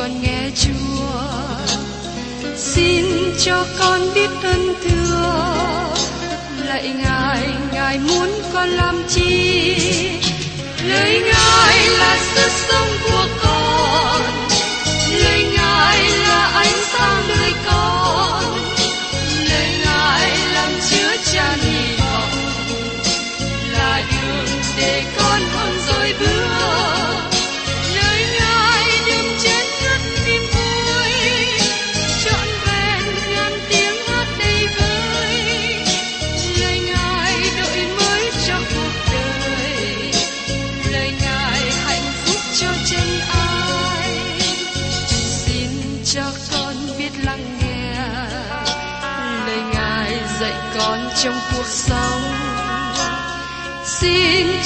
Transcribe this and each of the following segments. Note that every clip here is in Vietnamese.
con nghe chúa. Xin cho con biết ơn thưa. Lạy ngài ngài muốn con làm chi? Lời ngài là sức sống của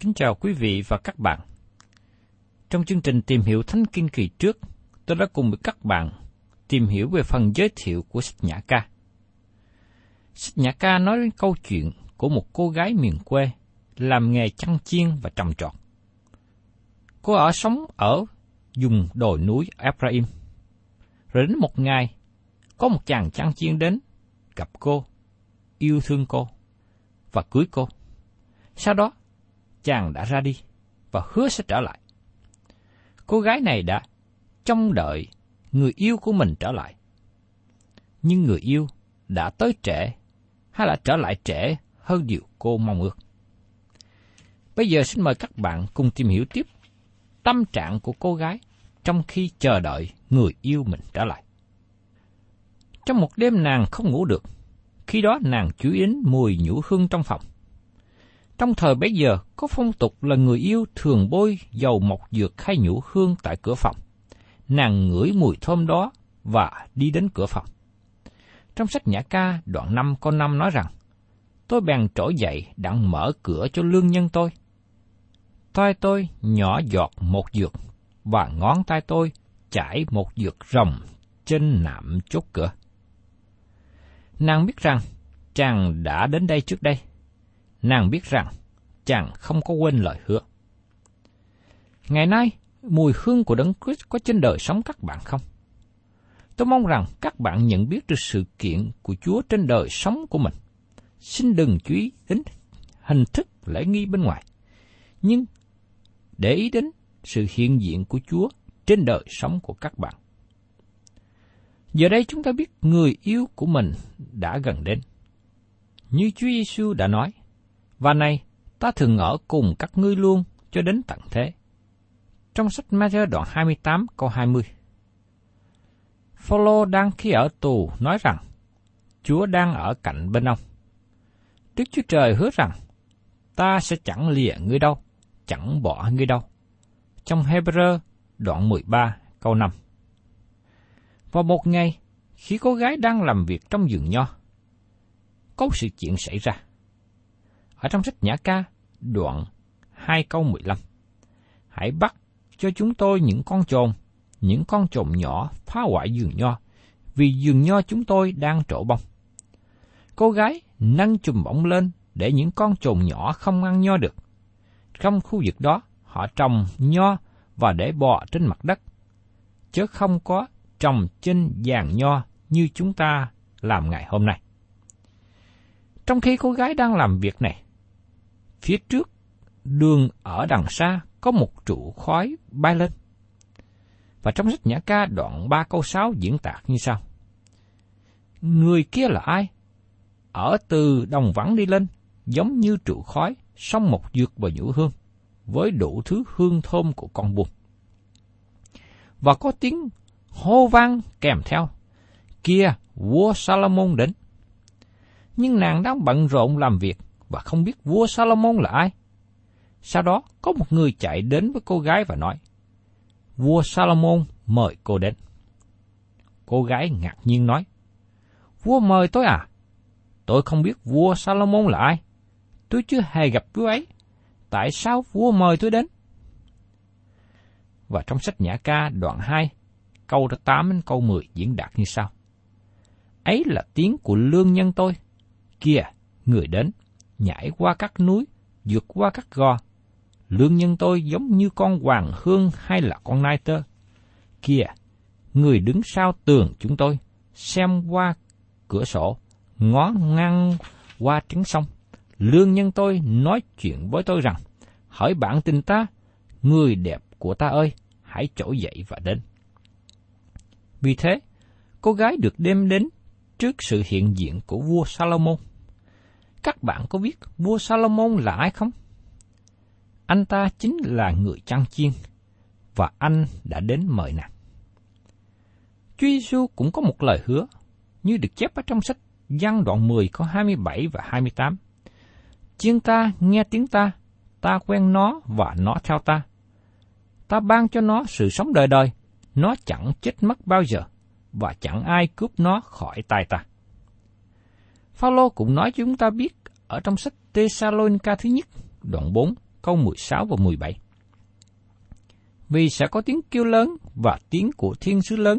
Kính chào quý vị và các bạn. Trong chương trình tìm hiểu Thánh Kinh kỳ trước, tôi đã cùng với các bạn tìm hiểu về phần giới thiệu của sách Nhã Ca. Sách Nhã Ca nói đến câu chuyện của một cô gái miền quê làm nghề chăn chiên và trồng trọt. Cô ở sống ở vùng đồi núi Ephraim. Rồi đến một ngày, có một chàng chăn chiên đến gặp cô, yêu thương cô và cưới cô. Sau đó, chàng đã ra đi và hứa sẽ trở lại. Cô gái này đã trông đợi người yêu của mình trở lại. Nhưng người yêu đã tới trễ hay là trở lại trễ hơn điều cô mong ước. Bây giờ xin mời các bạn cùng tìm hiểu tiếp tâm trạng của cô gái trong khi chờ đợi người yêu mình trở lại. Trong một đêm nàng không ngủ được, khi đó nàng chú ý đến mùi nhũ hương trong phòng. Trong thời bấy giờ, có phong tục là người yêu thường bôi dầu mộc dược hay nhũ hương tại cửa phòng. Nàng ngửi mùi thơm đó và đi đến cửa phòng. Trong sách Nhã Ca đoạn 5 câu 5 nói rằng, Tôi bèn trỗi dậy đặng mở cửa cho lương nhân tôi. Tay tôi nhỏ giọt một dược, và ngón tay tôi chải một dược rồng trên nạm chốt cửa. Nàng biết rằng chàng đã đến đây trước đây. Nàng biết rằng chàng không có quên lời hứa. Ngày nay, mùi hương của Đấng Christ có trên đời sống các bạn không? Tôi mong rằng các bạn nhận biết được sự kiện của Chúa trên đời sống của mình. Xin đừng chú ý đến hình thức lễ nghi bên ngoài, nhưng để ý đến sự hiện diện của Chúa trên đời sống của các bạn. Giờ đây chúng ta biết người yêu của mình đã gần đến. Như Chúa Giêsu đã nói, và này ta thường ở cùng các ngươi luôn cho đến tận thế. Trong sách Matthew đoạn 28 câu 20. Phaolô đang khi ở tù nói rằng Chúa đang ở cạnh bên ông. Đức Chúa Trời hứa rằng ta sẽ chẳng lìa ngươi đâu, chẳng bỏ ngươi đâu. Trong Hebrew đoạn 13 câu 5. Vào một ngày, khi cô gái đang làm việc trong vườn nho, có sự chuyện xảy ra. Ở trong sách Nhã Ca, đoạn 2 câu 15. Hãy bắt cho chúng tôi những con trồn, những con trồn nhỏ phá hoại vườn nho, vì vườn nho chúng tôi đang trổ bông. Cô gái nâng chùm bông lên để những con trồn nhỏ không ăn nho được. Trong khu vực đó, họ họ trồng nho và để bò trên mặt đất, chứ không có trồng trên giàn nho như chúng ta làm ngày hôm nay. Trong khi cô gái đang làm việc này, phía trước đường ở đằng xa có một trụ khói bay lên. Và trong sách Nhã ca đoạn 3 câu 6 diễn tả như sau. Người kia là ai? Ở từ đồng vắng đi lên, giống như trụ khói, xong một dược và nhũ hương, với đủ thứ hương thơm của con buồn. Và có tiếng hô vang kèm theo. Kia, vua Salomon đến. Nhưng nàng đang bận rộn làm việc và không biết vua Salomon là ai. Sau đó có một người chạy đến với cô gái và nói, Vua Salomon mời cô đến. Cô gái ngạc nhiên nói, Vua mời tôi à? Tôi không biết vua Salomon là ai. Tôi chưa hề gặp vua ấy. Tại sao vua mời tôi đến? Và trong sách Nhã ca đoạn 2, câu 8 đến câu 10 diễn đạt như sau. Ấy là tiếng của lương nhân tôi. Kìa, người đến, nhảy qua các núi, vượt qua các gò. Lương nhân tôi giống như con hoàng hương hay là con nai tơ. Kìa, người đứng sau tường chúng tôi, xem qua cửa sổ, ngó ngang qua trứng sông. Lương nhân tôi nói chuyện với tôi rằng, hỏi bạn tình ta, người đẹp của ta ơi, hãy trỗi dậy và đến. Vì thế, cô gái được đem đến trước sự hiện diện của vua Salomon. Các bạn có biết vua Salomon là ai không? Anh ta chính là người chăn chiên, và anh đã đến mời nàng. Chúa Giêsu cũng có một lời hứa, như được chép ở trong sách Giăng đoạn 10 có 27 và 28. Chiên ta nghe tiếng ta, ta quen nó và nó theo ta. Ta ban cho nó sự sống đời đời, nó chẳng chết mất bao giờ, và chẳng ai cướp nó khỏi tay ta. Phaolô cũng nói cho chúng ta biết ở trong sách Thessalonica thứ nhất, đoạn 4, câu 16 và 17. Vì sẽ có tiếng kêu lớn và tiếng của thiên sứ lớn,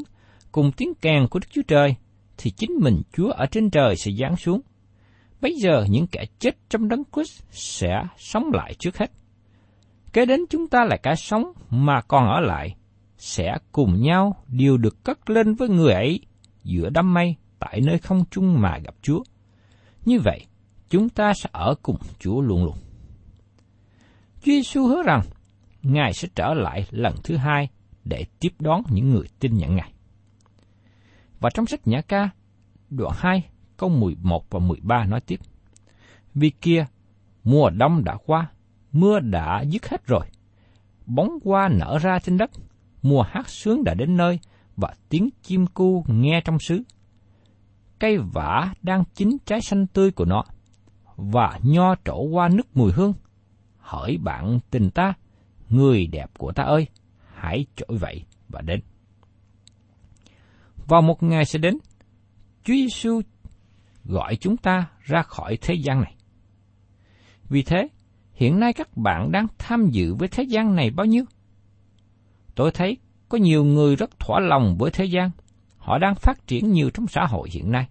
cùng tiếng càng của Đức Chúa Trời, thì chính mình Chúa ở trên trời sẽ giáng xuống. Bây giờ những kẻ chết trong đấng Christ sẽ sống lại trước hết. Kế đến chúng ta là cả sống mà còn ở lại, sẽ cùng nhau đều được cất lên với người ấy giữa đám mây tại nơi không chung mà gặp Chúa. Như vậy, chúng ta sẽ ở cùng Chúa luôn luôn. Chúa Giêsu hứa rằng Ngài sẽ trở lại lần thứ hai để tiếp đón những người tin nhận Ngài. Và trong sách Nhã ca, đoạn 2, câu 11 và 13 nói tiếp. Vì kia, mùa đông đã qua, mưa đã dứt hết rồi. Bóng hoa nở ra trên đất, mùa hát sướng đã đến nơi, và tiếng chim cu nghe trong xứ. Cây vả đang chín trái xanh tươi của nó, và nho trổ qua nước mùi hương. Hỡi bạn tình ta, người đẹp của ta ơi, hãy trỗi vậy và đến. Vào một ngày sẽ đến, Chúa Giêsu gọi chúng ta ra khỏi thế gian này. Vì thế, hiện nay các bạn đang tham dự với thế gian này bao nhiêu? Tôi thấy có nhiều người rất thỏa lòng với thế gian. Họ đang phát triển nhiều trong xã hội hiện nay.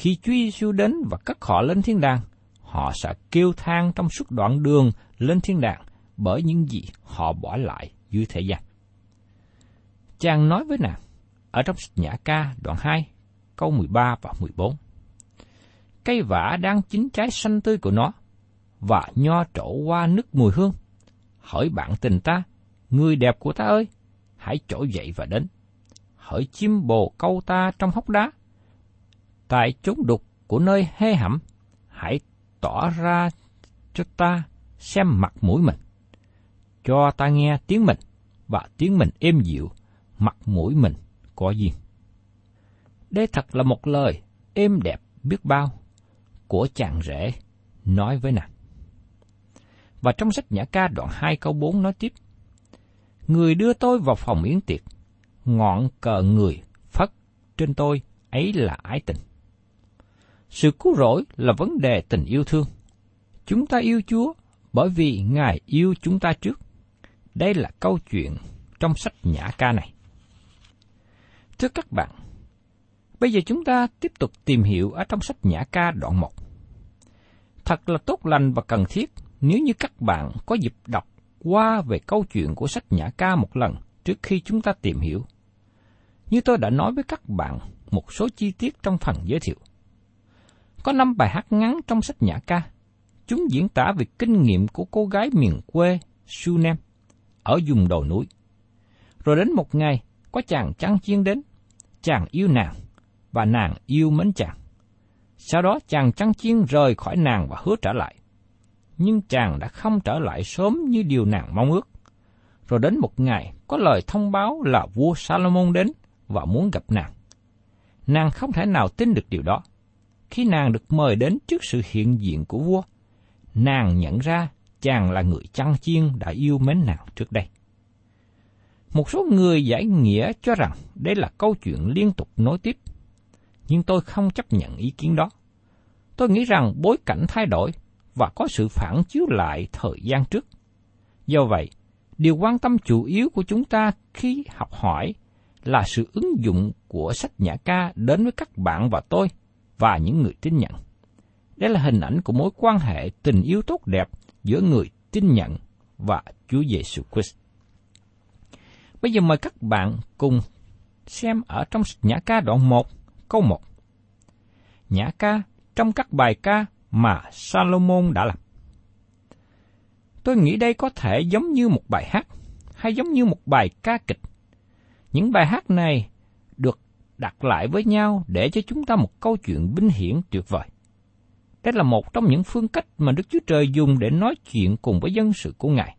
Khi Chúa Giêsu đến và cất họ lên thiên đàng, họ sẽ kêu than trong suốt đoạn đường lên thiên đàng bởi những gì họ bỏ lại dưới thế gian. Chàng nói với nàng, ở trong Nhã ca đoạn 2, câu 13 và 14. Cây vả đang chín trái xanh tươi của nó, và nho trổ qua nước mùi hương. Hỏi bạn tình ta, người đẹp của ta ơi, hãy trỗi dậy và đến. Hỡi chim bồ câu ta trong hốc đá. Tại chốn đục của nơi hê hẩm, hãy tỏ ra cho ta xem mặt mũi mình. Cho ta nghe tiếng mình, và tiếng mình êm dịu, mặt mũi mình có duyên. Đây thật là một lời êm đẹp biết bao của chàng rể nói với nàng. Và trong sách Nhã ca đoạn 2 câu 4 nói tiếp, Người đưa tôi vào phòng yến tiệc, ngọn cờ người phất trên tôi ấy là ái tình. Sự cứu rỗi là vấn đề tình yêu thương. Chúng ta yêu Chúa bởi vì Ngài yêu chúng ta trước. Đây là câu chuyện trong sách Nhã ca này. Thưa các bạn, bây giờ chúng ta tiếp tục tìm hiểu ở trong sách Nhã ca đoạn 1. Thật là tốt lành và cần thiết nếu như các bạn có dịp đọc qua về câu chuyện của sách Nhã Ca một lần trước khi chúng ta tìm hiểu. Như tôi đã nói với các bạn một số chi tiết trong phần giới thiệu. Có năm bài hát ngắn trong sách Nhã Ca. Chúng diễn tả về kinh nghiệm của cô gái miền quê Sunem ở vùng đồi núi. Rồi đến một ngày, có chàng trăng chiên đến. Chàng yêu nàng, và nàng yêu mến chàng. Sau đó chàng trăng chiên rời khỏi nàng và hứa trở lại. Nhưng chàng đã không trở lại sớm như điều nàng mong ước. Rồi đến một ngày, có lời thông báo là vua Salomon đến và muốn gặp nàng. Nàng không thể nào tin được điều đó. Khi nàng được mời đến trước sự hiện diện của vua, nàng nhận ra chàng là người chăn chiên đã yêu mến nàng trước đây. Một số người giải nghĩa cho rằng đây là câu chuyện liên tục nối tiếp, nhưng tôi không chấp nhận ý kiến đó. Tôi nghĩ rằng bối cảnh thay đổi và có sự phản chiếu lại thời gian trước. Do vậy, điều quan tâm chủ yếu của chúng ta khi học hỏi là sự ứng dụng của sách nhã ca đến với các bạn và tôi và những người tin nhận. Đây là hình ảnh của mối quan hệ tình yêu tốt đẹp giữa người tin nhận và Chúa Giêsu Christ. Bây giờ mời các bạn cùng xem ở trong Nhã ca đoạn 1, câu 1. Nhã ca trong các bài ca mà Salomon đã làm. Tôi nghĩ đây có thể giống như một bài hát hay giống như một bài ca kịch. Những bài hát này đặt lại với nhau để cho chúng ta một câu chuyện binh hiển tuyệt vời. Đây là một trong những phương cách mà Đức Chúa Trời dùng để nói chuyện cùng với dân sự của Ngài.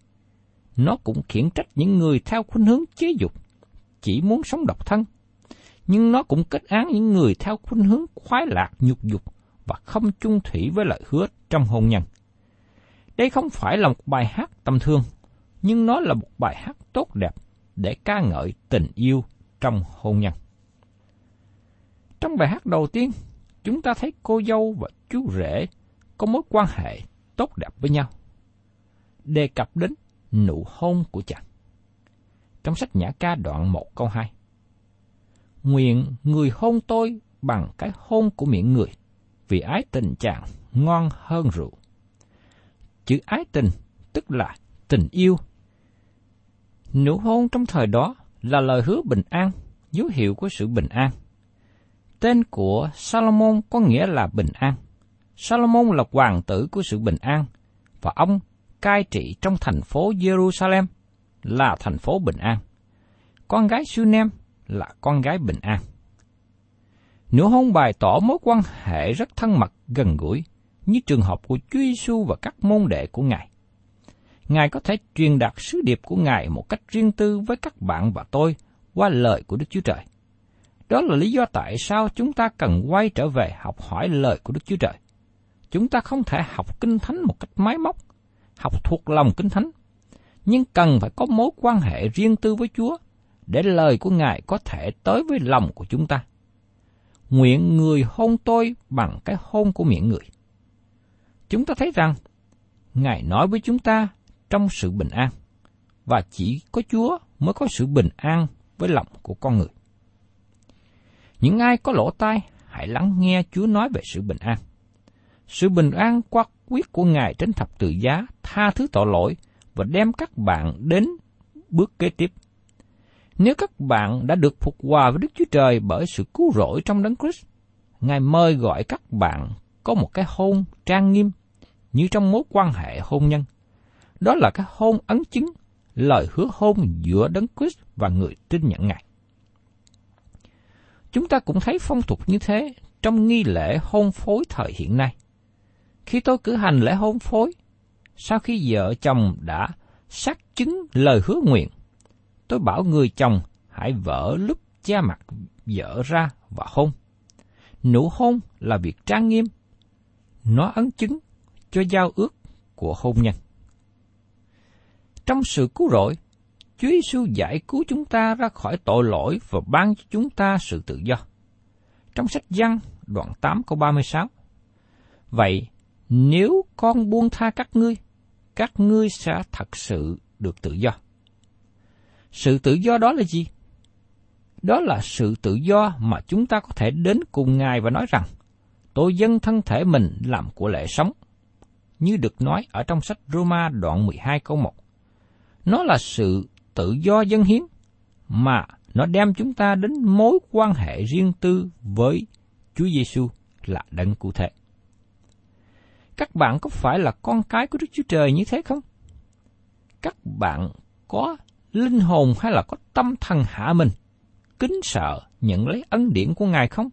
Nó cũng khiển trách những người theo khuynh hướng chế dục, chỉ muốn sống độc thân. Nhưng nó cũng kết án những người theo khuynh hướng khoái lạc nhục dục và không chung thủy với lời hứa trong hôn nhân. Đây không phải là một bài hát tâm thương, nhưng nó là một bài hát tốt đẹp để ca ngợi tình yêu trong hôn nhân. Trong bài hát đầu tiên, chúng ta thấy cô dâu và chú rể có mối quan hệ tốt đẹp với nhau. Đề cập đến nụ hôn của chàng. Trong sách Nhã ca đoạn 1 câu 2. Nguyện người hôn tôi bằng cái hôn của miệng người, vì ái tình chàng ngon hơn rượu. Chữ ái tình tức là tình yêu. Nụ hôn trong thời đó là lời hứa bình an, dấu hiệu của sự bình an. Tên của Salomon có nghĩa là bình an. Salomon là hoàng tử của sự bình an, và ông cai trị trong thành phố Jerusalem là thành phố bình an. Con gái Sunem là con gái bình an. Nửa hôn bày tỏ mối quan hệ rất thân mật, gần gũi, như trường hợp của Chúa Giêsu và các môn đệ của Ngài. Ngài có thể truyền đạt sứ điệp của Ngài một cách riêng tư với các bạn và tôi qua lời của Đức Chúa Trời. Đó là lý do tại sao chúng ta cần quay trở về học hỏi lời của Đức Chúa Trời. Chúng ta không thể học kinh thánh một cách máy móc, học thuộc lòng kinh thánh, nhưng cần phải có mối quan hệ riêng tư với Chúa để lời của Ngài có thể tới với lòng của chúng ta. Nguyện người hôn tôi bằng cái hôn của miệng người. Chúng ta thấy rằng, Ngài nói với chúng ta trong sự bình an, và chỉ có Chúa mới có sự bình an với lòng của con người. Những ai có lỗ tai, hãy lắng nghe Chúa nói về sự bình an. Sự bình an qua quyết của Ngài trên thập tự giá tha thứ tội lỗi và đem các bạn đến bước kế tiếp. Nếu các bạn đã được phục hòa với Đức Chúa Trời bởi sự cứu rỗi trong đấng Christ, Ngài mời gọi các bạn có một cái hôn trang nghiêm như trong mối quan hệ hôn nhân. Đó là cái hôn ấn chứng, lời hứa hôn giữa đấng Christ và người tin nhận Ngài. Chúng ta cũng thấy phong tục như thế trong nghi lễ hôn phối thời hiện nay. Khi tôi cử hành lễ hôn phối, sau khi vợ chồng đã xác chứng lời hứa nguyện, tôi bảo người chồng hãy vỡ lúc cha mặt vợ ra và hôn. Nụ hôn là việc trang nghiêm, nó ấn chứng cho giao ước của hôn nhân. Trong sự cứu rỗi, Chúa Giêsu giải cứu chúng ta ra khỏi tội lỗi và ban cho chúng ta sự tự do. Trong sách Giăng đoạn 8 câu 36. Vậy, nếu con buông tha các ngươi, các ngươi sẽ thật sự được tự do. Sự tự do đó là gì? Đó là sự tự do mà chúng ta có thể đến cùng Ngài và nói rằng, tôi dâng thân thể mình làm của lệ sống, như được nói ở trong sách Roma đoạn 12 câu 1. Nó là sự tự do dân hiến, mà nó đem chúng ta đến mối quan hệ riêng tư với Chúa Giêsu là đấng cụ thể. Các bạn có phải là con cái của Đức Chúa Trời như thế không? Các bạn có linh hồn hay là có tâm thần hạ mình, kính sợ nhận lấy ân điển của Ngài không?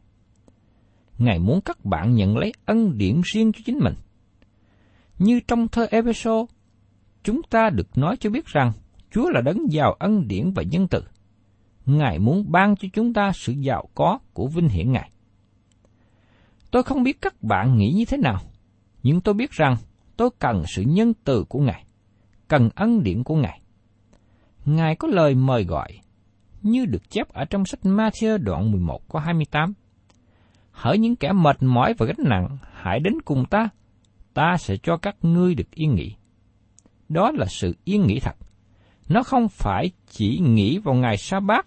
Ngài muốn các bạn nhận lấy ân điển riêng cho chính mình. Như trong thơ Ephesos, chúng ta được nói cho biết rằng Chúa là đấng giàu ân điển và nhân từ. Ngài muốn ban cho chúng ta sự giàu có của vinh hiển Ngài. Tôi không biết các bạn nghĩ như thế nào, nhưng tôi biết rằng tôi cần sự nhân từ của Ngài, cần ân điển của Ngài. Ngài có lời mời gọi, như được chép ở trong sách Matthew đoạn 11 có 28. Hỡi những kẻ mệt mỏi và gánh nặng, hãy đến cùng ta, ta sẽ cho các ngươi được yên nghỉ. Đó là sự yên nghỉ thật. Nó không phải chỉ nghỉ vào ngày sa bát,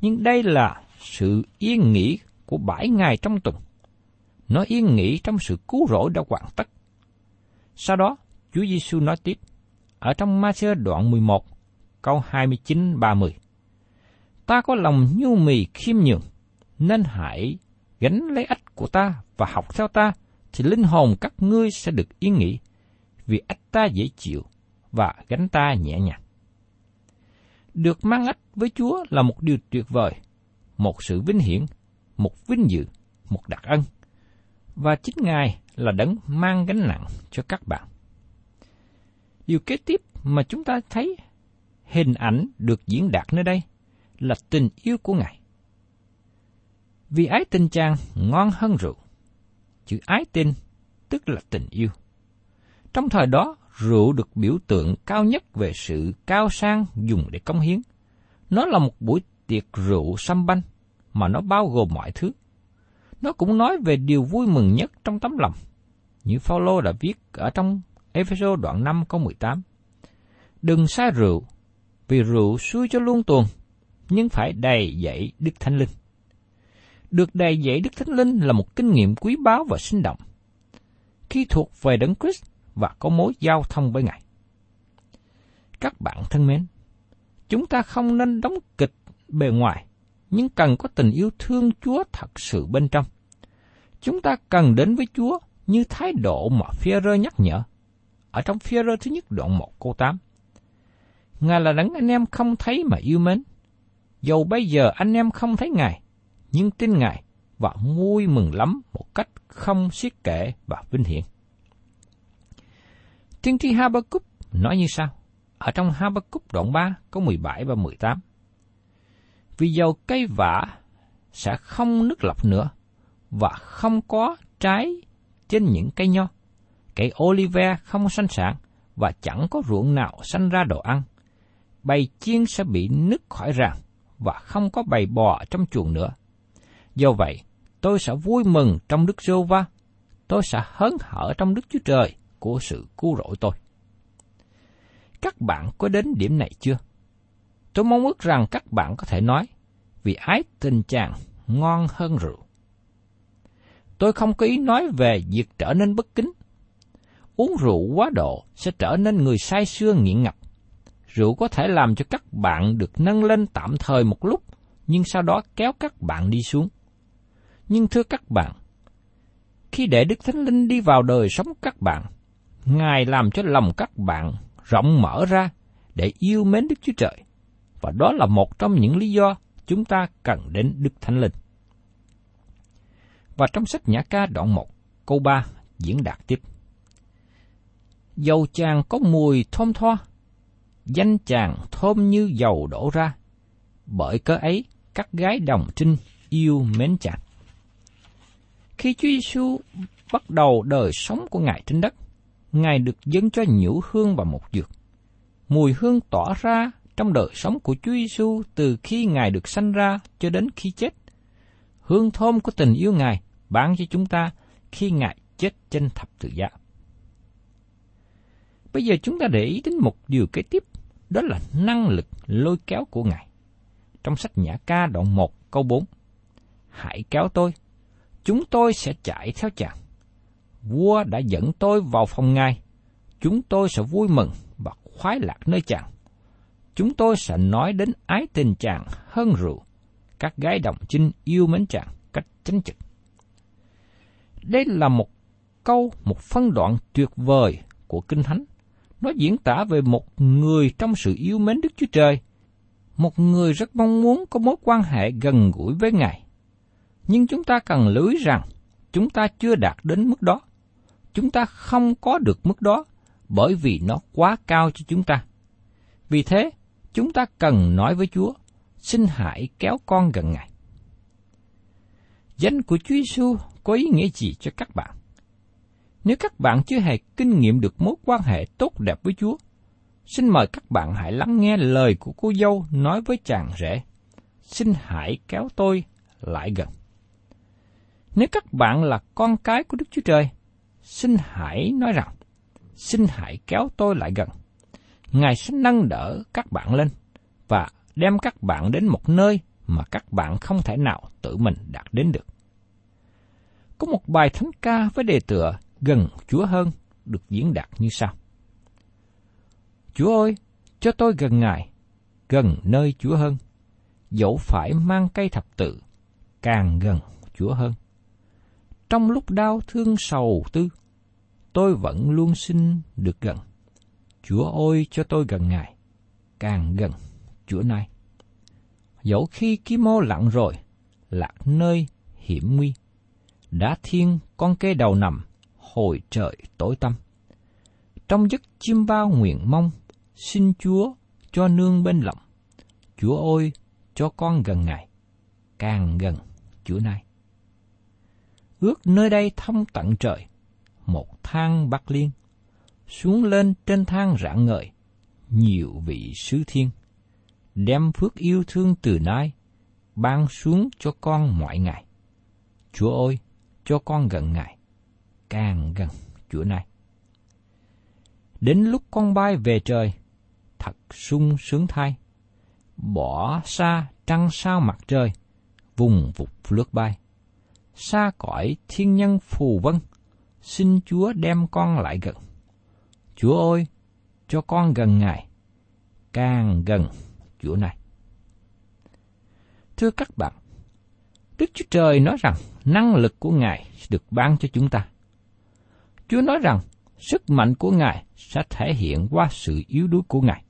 nhưng đây là sự yên nghỉ của bảy ngày trong tuần. Nó yên nghỉ trong sự cứu rỗi đã hoàn tất. Sau đó, Chúa Giêsu nói tiếp, ở trong Matthew đoạn 11, câu 29-30. Ta có lòng nhu mì khiêm nhường, nên hãy gánh lấy ách của ta và học theo ta, thì linh hồn các ngươi sẽ được yên nghỉ, vì ách ta dễ chịu và gánh ta nhẹ nhàng. Được mang ách với Chúa là một điều tuyệt vời, một sự vinh hiển, một vinh dự, một đặc ân. Và chính Ngài là đấng mang gánh nặng cho các bạn. Điều kế tiếp mà chúng ta thấy hình ảnh được diễn đạt nơi đây là tình yêu của Ngài. Vì ái tình chàng ngon hơn rượu. Chữ ái tình tức là tình yêu. Trong thời đó, rượu được biểu tượng cao nhất về sự cao sang dùng để công hiến. Nó là một buổi tiệc rượu xăm banh, mà nó bao gồm mọi thứ. Nó cũng nói về điều vui mừng nhất trong tấm lòng, như Phaolô đã viết ở trong Ephesos đoạn 5 câu 18. Đừng xa rượu, vì rượu xui cho luôn tuồng, nhưng phải đầy dậy Đức Thánh Linh. Được đầy dậy Đức Thánh Linh là một kinh nghiệm quý báu và sinh động. Khi thuộc về Đấng Christ và có mối giao thông với Ngài. Các bạn thân mến, chúng ta không nên đóng kịch bề ngoài, nhưng cần có tình yêu thương Chúa thật sự bên trong. Chúng ta cần đến với Chúa như thái độ mà Phi-rơ nhắc nhở. Ở trong Phi-rơ thứ nhất đoạn 1 câu 8. Ngài là đấng anh em không thấy mà yêu mến. Dầu bây giờ anh em không thấy Ngài, nhưng tin Ngài và vui mừng lắm một cách không xiết kể và vinh hiển. Tiên tri Habakkuk nói như sau, ở trong Habakkuk đoạn 3 có 17 và 18. Vì dầu cây vả sẽ không nước lọc nữa và không có trái trên những cây nho. Cây olive không sanh sản và chẳng có ruộng nào sanh ra đồ ăn. Bầy chiên sẽ bị nứt khỏi ràng và không có bầy bò trong chuồng nữa. Do vậy, tôi sẽ vui mừng trong Đức Giô Va, tôi sẽ hớn hở trong Đức Chúa Trời của sự cứu rỗi tôi. Các bạn có đến điểm này chưa? Tôi mong ước rằng các bạn có thể nói, vì ái tình chàng ngon hơn rượu. Tôi không có ý nói về việc trở nên bất kính. Uống rượu quá độ sẽ trở nên người say sưa nghiện ngập. Rượu có thể làm cho các bạn được nâng lên tạm thời một lúc, nhưng sau đó kéo các bạn đi xuống. Nhưng thưa các bạn, khi để Đức Thánh Linh đi vào đời sống các bạn, Ngài làm cho lòng các bạn rộng mở ra để yêu mến Đức Chúa Trời. Và đó là một trong những lý do chúng ta cần đến Đức Thánh Linh. Và trong sách Nhã ca đoạn 1, câu 3 diễn đạt tiếp. Dầu chàng có mùi thơm tho, danh chàng thơm như dầu đổ ra, bởi cớ ấy các gái đồng trinh yêu mến chàng. Khi Chúa Giêsu bắt đầu đời sống của Ngài trên đất, Ngài được dâng cho nhũ hương và một dược. Mùi hương tỏa ra trong đời sống của Chúa Giêsu từ khi Ngài được sanh ra cho đến khi chết. Hương thơm của tình yêu Ngài bán cho chúng ta khi Ngài chết trên thập tự giá. Bây giờ chúng ta để ý đến một điều kế tiếp, đó là năng lực lôi kéo của Ngài. Trong sách Nhã ca đoạn 1 câu 4, Hãy kéo tôi, chúng tôi sẽ chạy theo chàng vua đã dẫn tôi vào phòng ngài, chúng tôi sẽ vui mừng và khoái lạc nơi chàng, chúng tôi sẽ nói đến ái tình chàng hơn rượu, các gái đồng chinh yêu mến chàng cách chánh trực. Đây là một câu, một phân đoạn tuyệt vời của Kinh Thánh. Nó diễn tả về một người trong sự yêu mến Đức Chúa Trời, một người rất mong muốn có mối quan hệ gần gũi với Ngài. Nhưng chúng ta cần lưu ý rằng, chúng ta chưa đạt đến mức đó. Chúng ta không có được mức đó bởi vì nó quá cao cho chúng ta. Vì thế, chúng ta cần nói với Chúa, xin hãy kéo con gần Ngài. Danh của Chúa Giêsu có ý nghĩa gì cho các bạn? Nếu các bạn chưa hề kinh nghiệm được mối quan hệ tốt đẹp với Chúa, xin mời các bạn hãy lắng nghe lời của cô dâu nói với chàng rể. Xin hãy kéo tôi lại gần. Nếu các bạn là con cái của Đức Chúa Trời, xin hãy nói rằng, xin hãy kéo tôi lại gần. Ngài sẽ nâng đỡ các bạn lên và đem các bạn đến một nơi mà các bạn không thể nào tự mình đạt đến được. Có một bài thánh ca với đề tựa gần Chúa hơn được diễn đạt như sau. Chúa ơi, cho tôi gần Ngài, gần nơi Chúa hơn, dẫu phải mang cây thập tự, càng gần Chúa hơn. Trong lúc đau thương sầu tư, tôi vẫn luôn xin được gần. Chúa ôi cho tôi gần Ngài, càng gần Chúa nay. Dẫu khi ký mô lặng rồi, lạc nơi hiểm nguy, đá thiên con kê đầu nằm, hồi trời tối tăm. Trong giấc chim bao nguyện mong, xin Chúa cho nương bên lòng. Chúa ôi cho con gần Ngài, càng gần Chúa nay. Ước nơi đây thông tận trời, một thang bắc liên, xuống lên trên thang rạng ngời, nhiều vị sứ thiên, đem phước yêu thương từ nay, ban xuống cho con mọi ngày. Chúa ơi, cho con gần Ngài, càng gần Chúa này. Đến lúc con bay về trời, thật sung sướng thay, bỏ xa trăng sao mặt trời, vùng vụt lướt bay. Xa cõi thiên nhân phù vân, xin Chúa đem con lại gần. Chúa ơi, cho con gần Ngài, càng gần Chúa này. Thưa các bạn, Đức Chúa Trời nói rằng năng lực của Ngài sẽ được ban cho chúng ta. Chúa nói rằng sức mạnh của Ngài sẽ thể hiện qua sự yếu đuối của Ngài.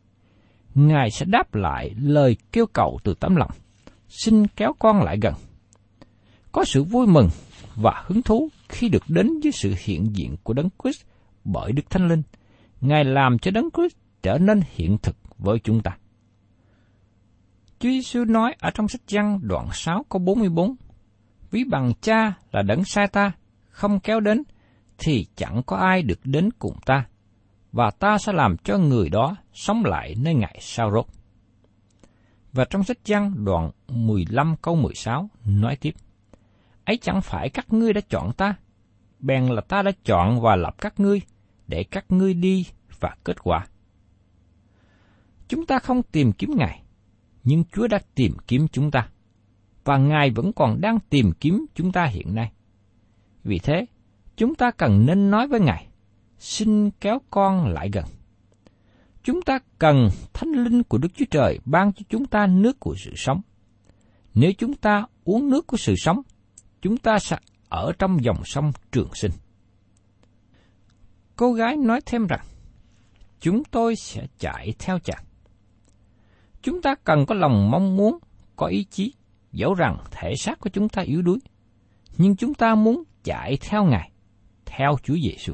Ngài sẽ đáp lại lời kêu cầu từ tấm lòng, xin kéo con lại gần. Có sự vui mừng và hứng thú khi được đến với sự hiện diện của Đấng Christ bởi Đức Thánh Linh. Ngài làm cho Đấng Christ trở nên hiện thực với chúng ta. Chúa Giêsu nói ở trong sách Giăng đoạn 6 câu 44, Ví bằng cha là đấng sai ta, không kéo đến, thì chẳng có ai được đến cùng ta, và ta sẽ làm cho người đó sống lại nơi ngày sau rốt. Và trong sách Giăng đoạn 15 câu 16 nói tiếp, Ấy chẳng phải các ngươi đã chọn ta, bèn là ta đã chọn và lập các ngươi, để các ngươi đi và kết quả. Chúng ta không tìm kiếm Ngài, nhưng Chúa đã tìm kiếm chúng ta, và Ngài vẫn còn đang tìm kiếm chúng ta hiện nay. Vì thế, chúng ta cần nên nói với Ngài, xin kéo con lại gần. Chúng ta cần thánh linh của Đức Chúa Trời ban cho chúng ta nước của sự sống. Nếu chúng ta uống nước của sự sống, chúng ta sẽ ở trong dòng sông trường sinh. Cô gái nói thêm rằng, chúng tôi sẽ chạy theo chàng. Chúng ta cần có lòng mong muốn, có ý chí, dẫu rằng thể xác của chúng ta yếu đuối. Nhưng chúng ta muốn chạy theo Ngài, theo Chúa Giêsu.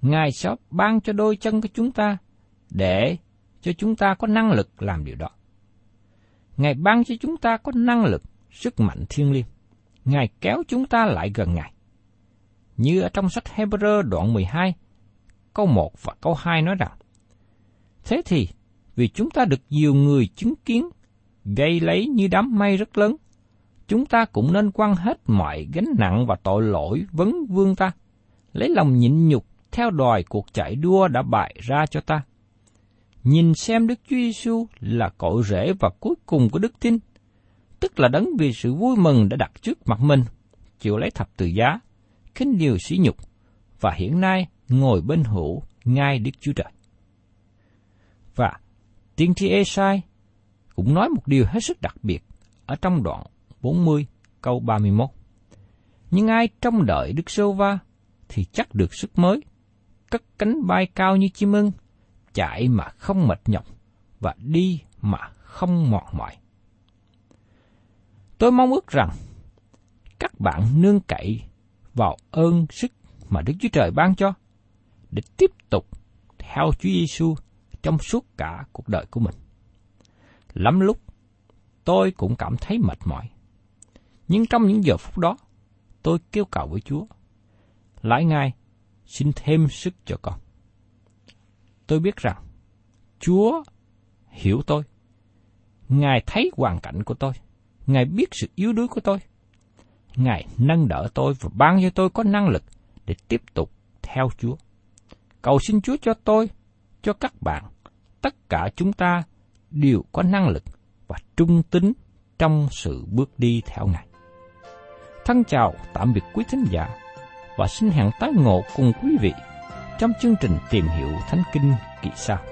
Ngài sẽ ban cho đôi chân của chúng ta để cho chúng ta có năng lực làm điều đó. Ngài ban cho chúng ta có năng lực, sức mạnh thiên liêng. Ngài kéo chúng ta lại gần Ngài. Như ở trong sách Hebrew đoạn 12, câu 1 và câu 2 nói rằng, Thế thì, vì chúng ta được nhiều người chứng kiến, gây lấy như đám mây rất lớn, chúng ta cũng nên quăng hết mọi gánh nặng và tội lỗi vấn vương ta, lấy lòng nhịn nhục theo đòi cuộc chạy đua đã bại ra cho ta. Nhìn xem Đức Chúa Giêsu là cội rễ và cuối cùng của đức tin, tức là đấng vì sự vui mừng đã đặt trước mặt mình, chịu lấy thập tự giá, khinh điều sỉ nhục, và hiện nay ngồi bên hữu ngay Đức Chúa Trời. Và Tiên tri Esai cũng nói một điều hết sức đặc biệt ở trong đoạn 40 câu 31. Nhưng ai trong đợi Đức Sô Va thì chắc được sức mới, cất cánh bay cao như chim ưng, chạy mà không mệt nhọc và đi mà không mòn mỏi. Tôi mong ước rằng các bạn nương cậy vào ơn sức mà Đức Chúa Trời ban cho để tiếp tục theo Chúa Giêsu trong suốt cả cuộc đời của mình. Lắm lúc tôi cũng cảm thấy mệt mỏi. Nhưng trong những giờ phút đó, tôi kêu cầu với Chúa. Lại Ngài, xin thêm sức cho con. Tôi biết rằng, Chúa hiểu tôi. Ngài thấy hoàn cảnh của tôi. Ngài biết sự yếu đuối của tôi. Ngài nâng đỡ tôi và ban cho tôi có năng lực để tiếp tục theo Chúa. Cầu xin Chúa cho tôi, cho các bạn, tất cả chúng ta đều có năng lực và trung tín trong sự bước đi theo Ngài. Thân chào tạm biệt quý thính giả và xin hẹn tái ngộ cùng quý vị trong chương trình tìm hiểu Thánh Kinh kỳ sau.